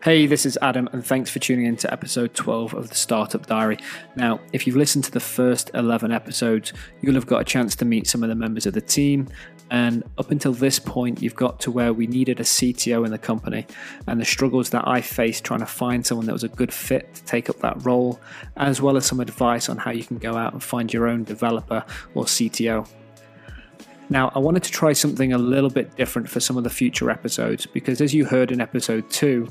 Hey, this is Adam, and thanks for tuning in to episode 12 of the Startup Diary. Now, if you've listened to the first 11 episodes, you'll have got a chance to meet some of the members of the team. And up until this point, you've got to where we needed a CTO in the company and the struggles that I faced trying to find someone that was a good fit to take up that role, as well as some advice on how you can go out and find your own developer or CTO. Now, I wanted to try something a little bit different for some of the future episodes because, as you heard in episode two,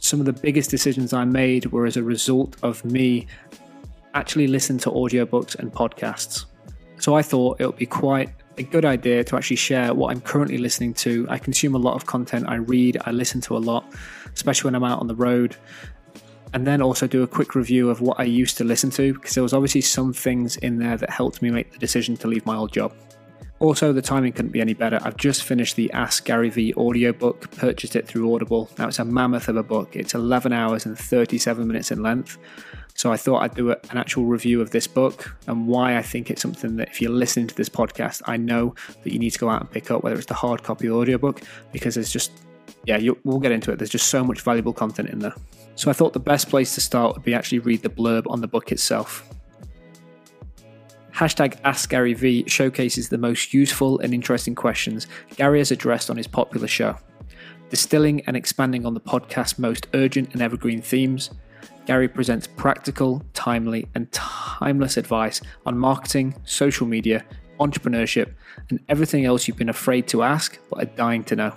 some of the biggest decisions I made were as a result of me actually listening to audiobooks and podcasts. So I thought it would be quite a good idea to actually share what I'm currently listening to. I consume a lot of content, I read, I listen to a lot, especially when I'm out on the road. And then also do a quick review of what I used to listen to, because there was obviously some things in there that helped me make the decision to leave my old job. Also, the timing couldn't be any better. I've just finished the Ask Gary Vee audiobook, purchased it through Audible. Now, it's a mammoth of a book. It's 11 hours and 37 minutes in length. So I thought I'd do an actual review of this book and why I think it's something that if you're listening to this podcast, I know that you need to go out and pick up, whether it's the hard copy audiobook, because there's just, yeah, we'll get into it. There's just so much valuable content in there. So I thought the best place to start would be actually read the blurb on the book itself. Hashtag Ask Gary Vee showcases the most useful and interesting questions Gary has addressed on his popular show. Distilling and expanding on the podcast's most urgent and evergreen themes, Gary presents practical, timely, and timeless advice on marketing, social media, entrepreneurship, and everything else you've been afraid to ask but are dying to know.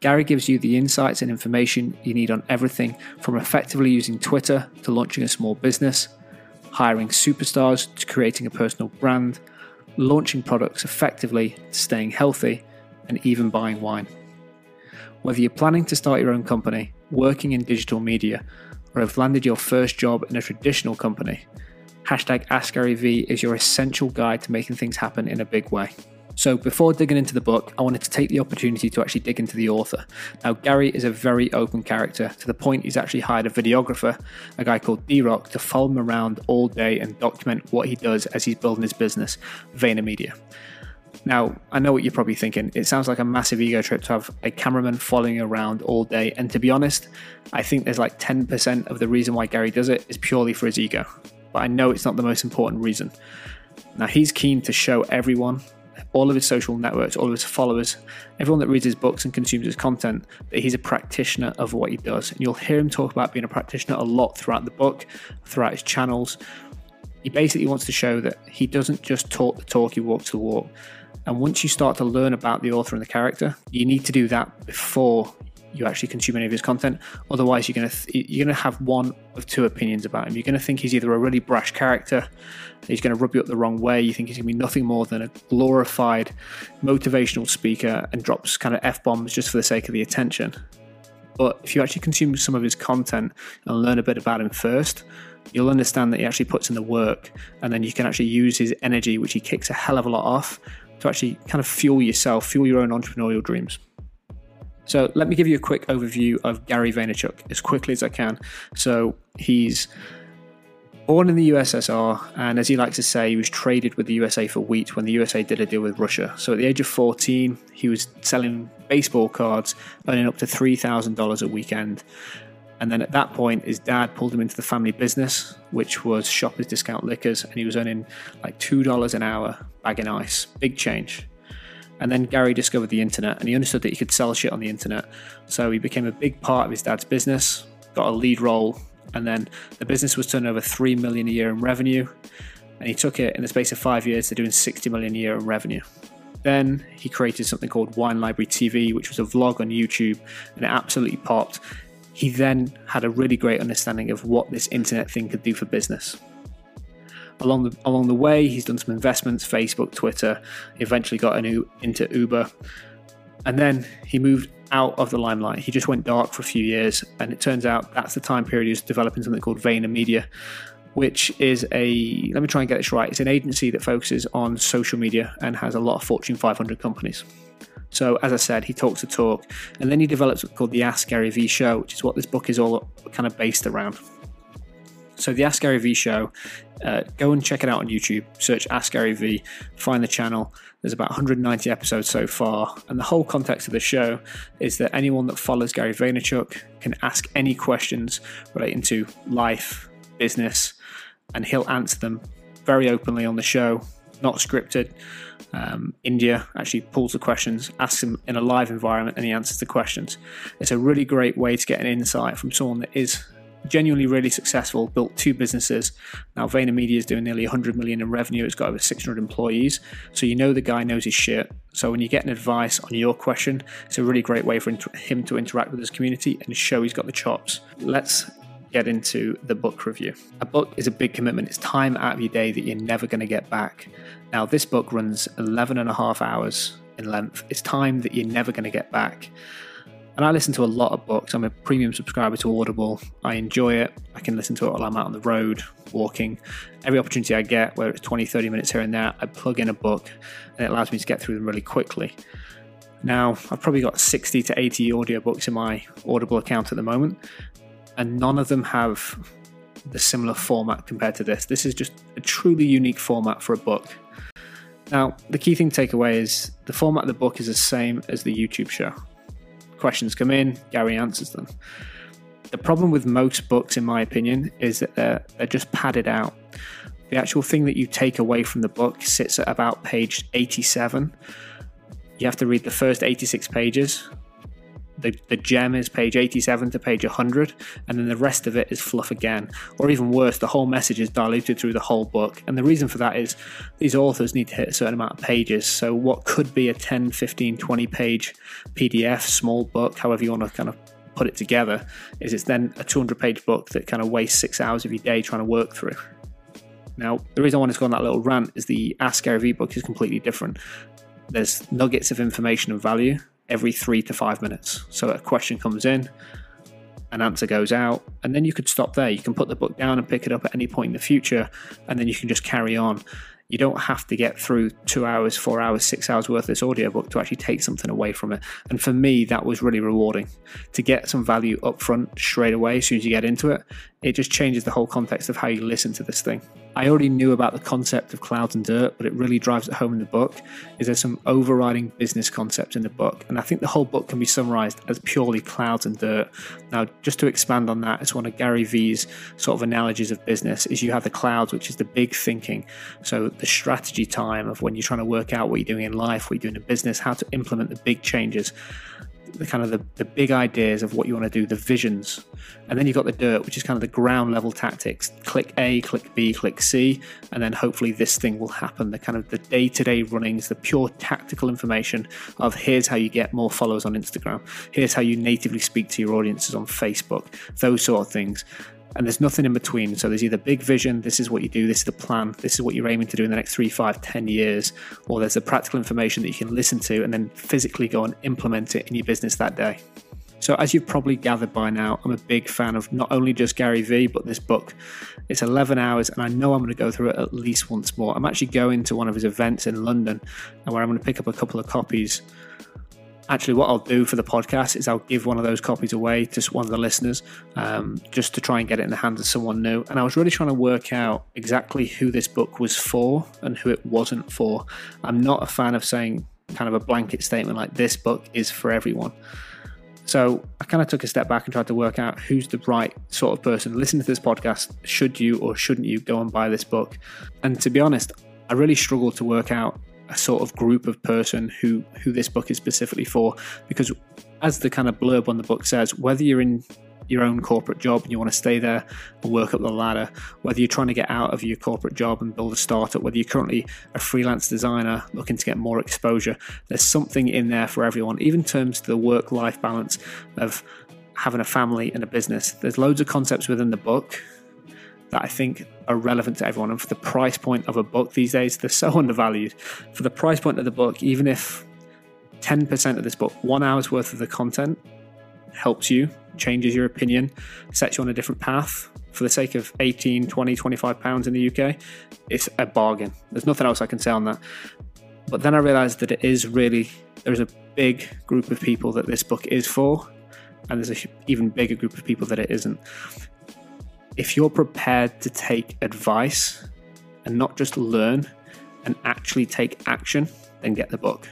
Gary gives you the insights and information you need on everything from effectively using Twitter to launching a small business, hiring superstars to creating a personal brand, launching products effectively to staying healthy, and even buying wine. Whether you're planning to start your own company, working in digital media, or have landed your first job in a traditional company, hashtag AskGaryVee is your essential guide to making things happen in a big way. So, before digging into the book, I wanted to take the opportunity to actually dig into the author. Now, Gary is a very open character to the point he's actually hired a videographer, a guy called D Rock, to follow him around all day and document what he does as he's building his business, VaynerMedia. Now, I know what you're probably thinking. It sounds like a massive ego trip to have a cameraman following around all day. And to be honest, I think there's like 10% of the reason why Gary does it is purely for his ego. But I know it's not the most important reason. Now, he's keen to show everyone all of his social networks, all of his followers, everyone that reads his books and consumes his content, that he's a practitioner of what he does. And you'll hear him talk about being a practitioner a lot throughout the book, throughout his channels. He basically wants to show that he doesn't just talk the talk, he walks the walk. And once you start to learn about the author and the character, you need to do that before you actually consume any of his content. Otherwise, you're gonna th- you're gonna have one of two opinions about him. You're gonna think he's either a really brash character, he's gonna rub you up the wrong way. You think he's gonna be nothing more than a glorified motivational speaker and drops kind of f bombs just for the sake of the attention. But if you actually consume some of his content and learn a bit about him first, you'll understand that he actually puts in the work, and then you can actually use his energy, which he kicks a hell of a lot off, to actually kind of fuel yourself, fuel your own entrepreneurial dreams. So let me give you a quick overview of Gary Vaynerchuk as quickly as I can. So he's born in the USSR, and as he likes to say, he was traded with the USA for wheat when the USA did a deal with Russia. So at the age of 14, he was selling baseball cards, earning up to $3,000 a weekend. And then at that point, his dad pulled him into the family business, which was Shoppers Discount Liquors, and he was earning like $2 an hour bagging ice. Big change. And then Gary discovered the internet and he understood that he could sell shit on the internet. So he became a big part of his dad's business, got a lead role, and then the business was turning over 3 million a year in revenue. And he took it in the space of five years to doing 60 million a year in revenue. Then he created something called Wine Library TV, which was a vlog on YouTube, and it absolutely popped. He then had a really great understanding of what this internet thing could do for business. Along the along the way, he's done some investments, Facebook, Twitter. Eventually got new, into Uber, and then he moved out of the limelight. He just went dark for a few years, and it turns out that's the time period he was developing something called VaynerMedia, which is a let me try and get this right. It's an agency that focuses on social media and has a lot of Fortune 500 companies. So, as I said, he talks the talk, and then he develops what's called the Ask Gary Vee Show, which is what this book is all kind of based around. So the Ask Gary Vee show, uh, go and check it out on YouTube. Search Ask Gary Vee, find the channel. There's about 190 episodes so far, and the whole context of the show is that anyone that follows Gary Vaynerchuk can ask any questions relating to life, business, and he'll answer them very openly on the show, not scripted. Um, India actually pulls the questions, asks him in a live environment, and he answers the questions. It's a really great way to get an insight from someone that is genuinely really successful, built two businesses. Now VaynerMedia is doing nearly 100 million in revenue. It's got over 600 employees. So you know the guy knows his shit. So when you get an advice on your question, it's a really great way for him to interact with his community and show he's got the chops. Let's get into the book review. A book is a big commitment. It's time out of your day that you're never going to get back. Now, this book runs 11 and a half hours in length. It's time that you're never going to get back. And I listen to a lot of books. I'm a premium subscriber to Audible. I enjoy it. I can listen to it while I'm out on the road, walking. Every opportunity I get, whether it's 20, 30 minutes here and there, I plug in a book and it allows me to get through them really quickly. Now, I've probably got 60 to 80 audiobooks in my Audible account at the moment, and none of them have the similar format compared to this. This is just a truly unique format for a book. Now, the key thing to take away is the format of the book is the same as the YouTube show. Questions come in, Gary answers them. The problem with most books, in my opinion, is that they're, they're just padded out. The actual thing that you take away from the book sits at about page 87. You have to read the first 86 pages, the, the gem is page 87 to page 100, and then the rest of it is fluff again. Or even worse, the whole message is diluted through the whole book. And the reason for that is these authors need to hit a certain amount of pages. So, what could be a 10, 15, 20 page PDF, small book, however you want to kind of put it together, is it's then a 200 page book that kind of wastes six hours of your day trying to work through. Now, the reason I wanted to go on that little rant is the Ask Gary Vee book is completely different. There's nuggets of information and value every three to five minutes. So a question comes in, an answer goes out, and then you could stop there. You can put the book down and pick it up at any point in the future, and then you can just carry on. You don't have to get through two hours, four hours, six hours worth of this audiobook to actually take something away from it. And for me, that was really rewarding to get some value up front straight away as soon as you get into it. It just changes the whole context of how you listen to this thing. I already knew about the concept of clouds and dirt, but it really drives it home in the book. Is there some overriding business concepts in the book? And I think the whole book can be summarized as purely clouds and dirt. Now, just to expand on that, it's one of Gary Vee's sort of analogies of business is you have the clouds, which is the big thinking. So the strategy time of when you're trying to work out what you're doing in life, what you're doing in business, how to implement the big changes the kind of the, the big ideas of what you want to do, the visions. And then you've got the dirt, which is kind of the ground level tactics. Click A, click B, click C, and then hopefully this thing will happen. The kind of the day to day runnings, the pure tactical information of here's how you get more followers on Instagram, here's how you natively speak to your audiences on Facebook, those sort of things and there's nothing in between. So there's either big vision, this is what you do, this is the plan, this is what you're aiming to do in the next three, five, ten years, or there's the practical information that you can listen to and then physically go and implement it in your business that day. So, as you've probably gathered by now, I'm a big fan of not only just Gary Vee, but this book. It's 11 hours, and I know I'm going to go through it at least once more. I'm actually going to one of his events in London, where I'm going to pick up a couple of copies actually what I'll do for the podcast is I'll give one of those copies away to one of the listeners um, just to try and get it in the hands of someone new. And I was really trying to work out exactly who this book was for and who it wasn't for. I'm not a fan of saying kind of a blanket statement like this book is for everyone. So I kind of took a step back and tried to work out who's the right sort of person. Listen to this podcast. Should you or shouldn't you go and buy this book? And to be honest, I really struggled to work out a sort of group of person who who this book is specifically for because as the kind of blurb on the book says whether you're in your own corporate job and you want to stay there and work up the ladder, whether you're trying to get out of your corporate job and build a startup, whether you're currently a freelance designer looking to get more exposure, there's something in there for everyone, even terms of the work life balance of having a family and a business. There's loads of concepts within the book that I think are relevant to everyone. And for the price point of a book these days, they're so undervalued. For the price point of the book, even if 10% of this book, one hour's worth of the content, helps you, changes your opinion, sets you on a different path for the sake of 18, 20, 25 pounds in the UK, it's a bargain. There's nothing else I can say on that. But then I realized that it is really, there's a big group of people that this book is for, and there's an even bigger group of people that it isn't if you're prepared to take advice and not just learn and actually take action, then get the book.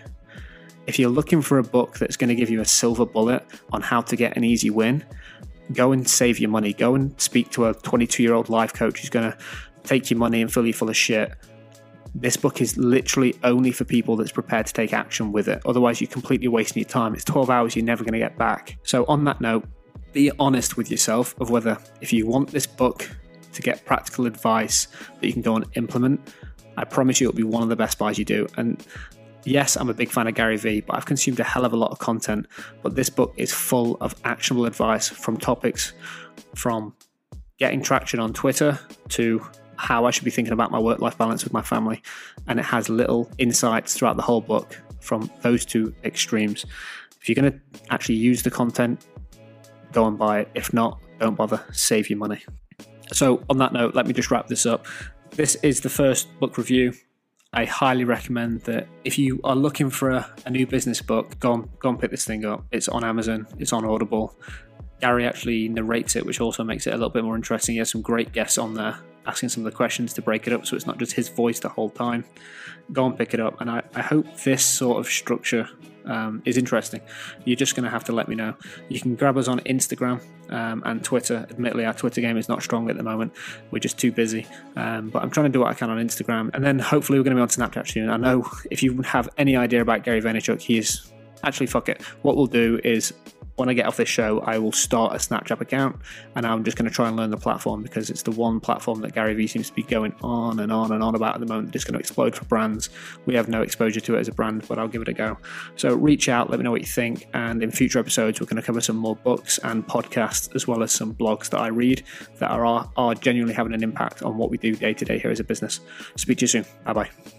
If you're looking for a book that's going to give you a silver bullet on how to get an easy win, go and save your money. Go and speak to a 22 year old life coach who's going to take your money and fill you full of shit. This book is literally only for people that's prepared to take action with it. Otherwise, you're completely wasting your time. It's 12 hours you're never going to get back. So, on that note, be honest with yourself of whether if you want this book to get practical advice that you can go and implement, I promise you it'll be one of the best buys you do. And yes, I'm a big fan of Gary Vee, but I've consumed a hell of a lot of content. But this book is full of actionable advice from topics from getting traction on Twitter to how I should be thinking about my work life balance with my family. And it has little insights throughout the whole book from those two extremes. If you're going to actually use the content, go and buy it. If not, don't bother, save your money. So, on that note, let me just wrap this up. This is the first book review. I highly recommend that if you are looking for a, a new business book, go and, go and pick this thing up. It's on Amazon, it's on Audible. Gary actually narrates it, which also makes it a little bit more interesting. He has some great guests on there asking some of the questions to break it up so it's not just his voice the whole time. Go and pick it up, and I, I hope this sort of structure um, is interesting. You're just going to have to let me know. You can grab us on Instagram um, and Twitter. Admittedly, our Twitter game is not strong at the moment. We're just too busy. Um, but I'm trying to do what I can on Instagram. And then hopefully we're going to be on Snapchat soon. I know if you have any idea about Gary Vaynerchuk, he is actually fuck it. What we'll do is when I get off this show, I will start a Snapchat account and I'm just going to try and learn the platform because it's the one platform that Gary Vee seems to be going on and on and on about at the moment. It's going to explode for brands. We have no exposure to it as a brand, but I'll give it a go. So reach out, let me know what you think. And in future episodes, we're going to cover some more books and podcasts as well as some blogs that I read that are, are genuinely having an impact on what we do day to day here as a business. Speak to you soon. Bye bye.